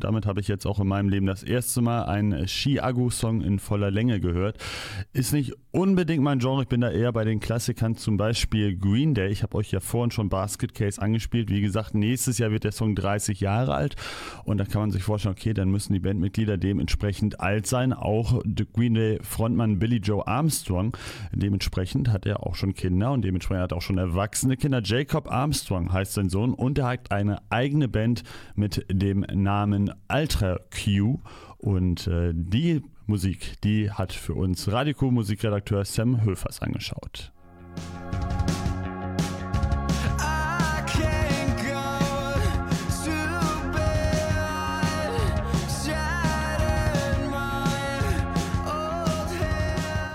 und damit habe ich jetzt auch in meinem Leben das erste Mal einen Chiago-Song in voller Länge gehört. Ist nicht unbedingt mein Genre, ich bin da eher bei den Klassikern, zum Beispiel Green Day. Ich habe euch ja vorhin schon Basket Case angespielt. Wie gesagt, nächstes Jahr wird der Song 30 Jahre alt und da kann man sich vorstellen, okay, dann müssen die Bandmitglieder dementsprechend alt sein. Auch Green Day Frontmann Billy Joe Armstrong, dementsprechend hat er auch schon Kinder und dementsprechend hat er auch schon erwachsene Kinder. Jacob Armstrong heißt sein Sohn und er hat eine eigene Band mit dem Namen Ultra Q und äh, die Musik, die hat für uns Radio Musikredakteur Sam Höfers angeschaut.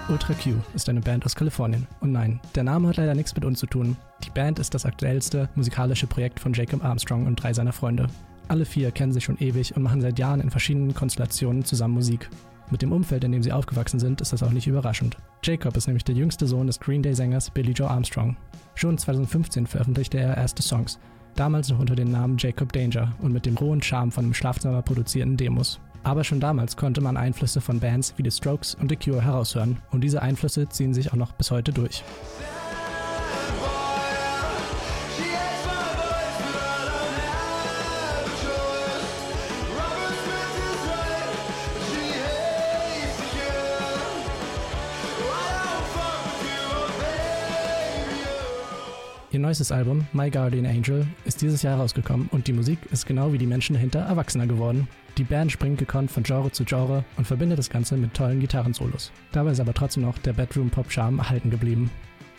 Ultra Q ist eine Band aus Kalifornien. Und nein, der Name hat leider nichts mit uns zu tun. Die Band ist das aktuellste musikalische Projekt von Jacob Armstrong und drei seiner Freunde. Alle vier kennen sich schon ewig und machen seit Jahren in verschiedenen Konstellationen zusammen Musik. Mit dem Umfeld, in dem sie aufgewachsen sind, ist das auch nicht überraschend. Jacob ist nämlich der jüngste Sohn des Green Day-Sängers Billy Joe Armstrong. Schon 2015 veröffentlichte er erste Songs, damals noch unter dem Namen Jacob Danger und mit dem rohen Charme von im Schlafzimmer produzierten Demos. Aber schon damals konnte man Einflüsse von Bands wie The Strokes und The Cure heraushören und diese Einflüsse ziehen sich auch noch bis heute durch. Ihr neuestes Album, My Guardian Angel, ist dieses Jahr rausgekommen und die Musik ist genau wie die Menschen dahinter erwachsener geworden. Die Band springt gekonnt von Genre zu Genre und verbindet das Ganze mit tollen Gitarrensolos. Dabei ist aber trotzdem noch der Bedroom-Pop-Charme erhalten geblieben.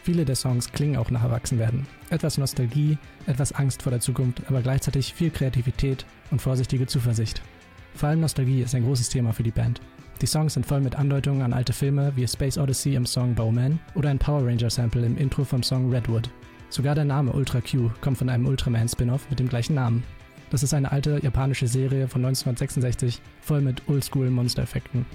Viele der Songs klingen auch nach Erwachsenwerden. Etwas Nostalgie, etwas Angst vor der Zukunft, aber gleichzeitig viel Kreativität und vorsichtige Zuversicht. Vor allem Nostalgie ist ein großes Thema für die Band. Die Songs sind voll mit Andeutungen an alte Filme wie Space Odyssey im Song Bowman oder ein Power Ranger Sample im Intro vom Song Redwood. Sogar der Name Ultra Q kommt von einem Ultraman-Spin-off mit dem gleichen Namen. Das ist eine alte japanische Serie von 1966, voll mit Oldschool-Monster-Effekten.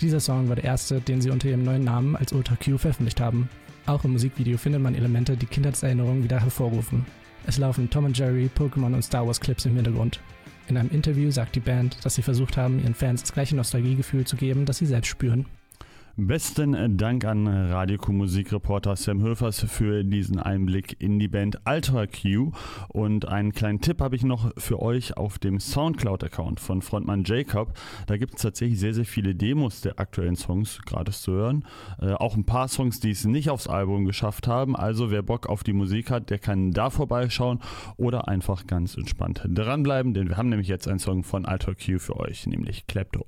Dieser Song war der erste, den sie unter ihrem neuen Namen als Ultra Q veröffentlicht haben. Auch im Musikvideo findet man Elemente, die Kindheitserinnerungen wieder hervorrufen. Es laufen Tom und Jerry, Pokémon und Star Wars Clips im Hintergrund. In einem Interview sagt die Band, dass sie versucht haben, ihren Fans das gleiche Nostalgiegefühl zu geben, das sie selbst spüren. Besten Dank an Radio Q Musikreporter Sam Höfers für diesen Einblick in die Band Alter Q. Und einen kleinen Tipp habe ich noch für euch auf dem Soundcloud-Account von Frontmann Jacob. Da gibt es tatsächlich sehr, sehr viele Demos der aktuellen Songs gratis zu hören. Äh, auch ein paar Songs, die es nicht aufs Album geschafft haben. Also wer Bock auf die Musik hat, der kann da vorbeischauen oder einfach ganz entspannt dranbleiben, denn wir haben nämlich jetzt einen Song von Alter Q für euch, nämlich Klepto.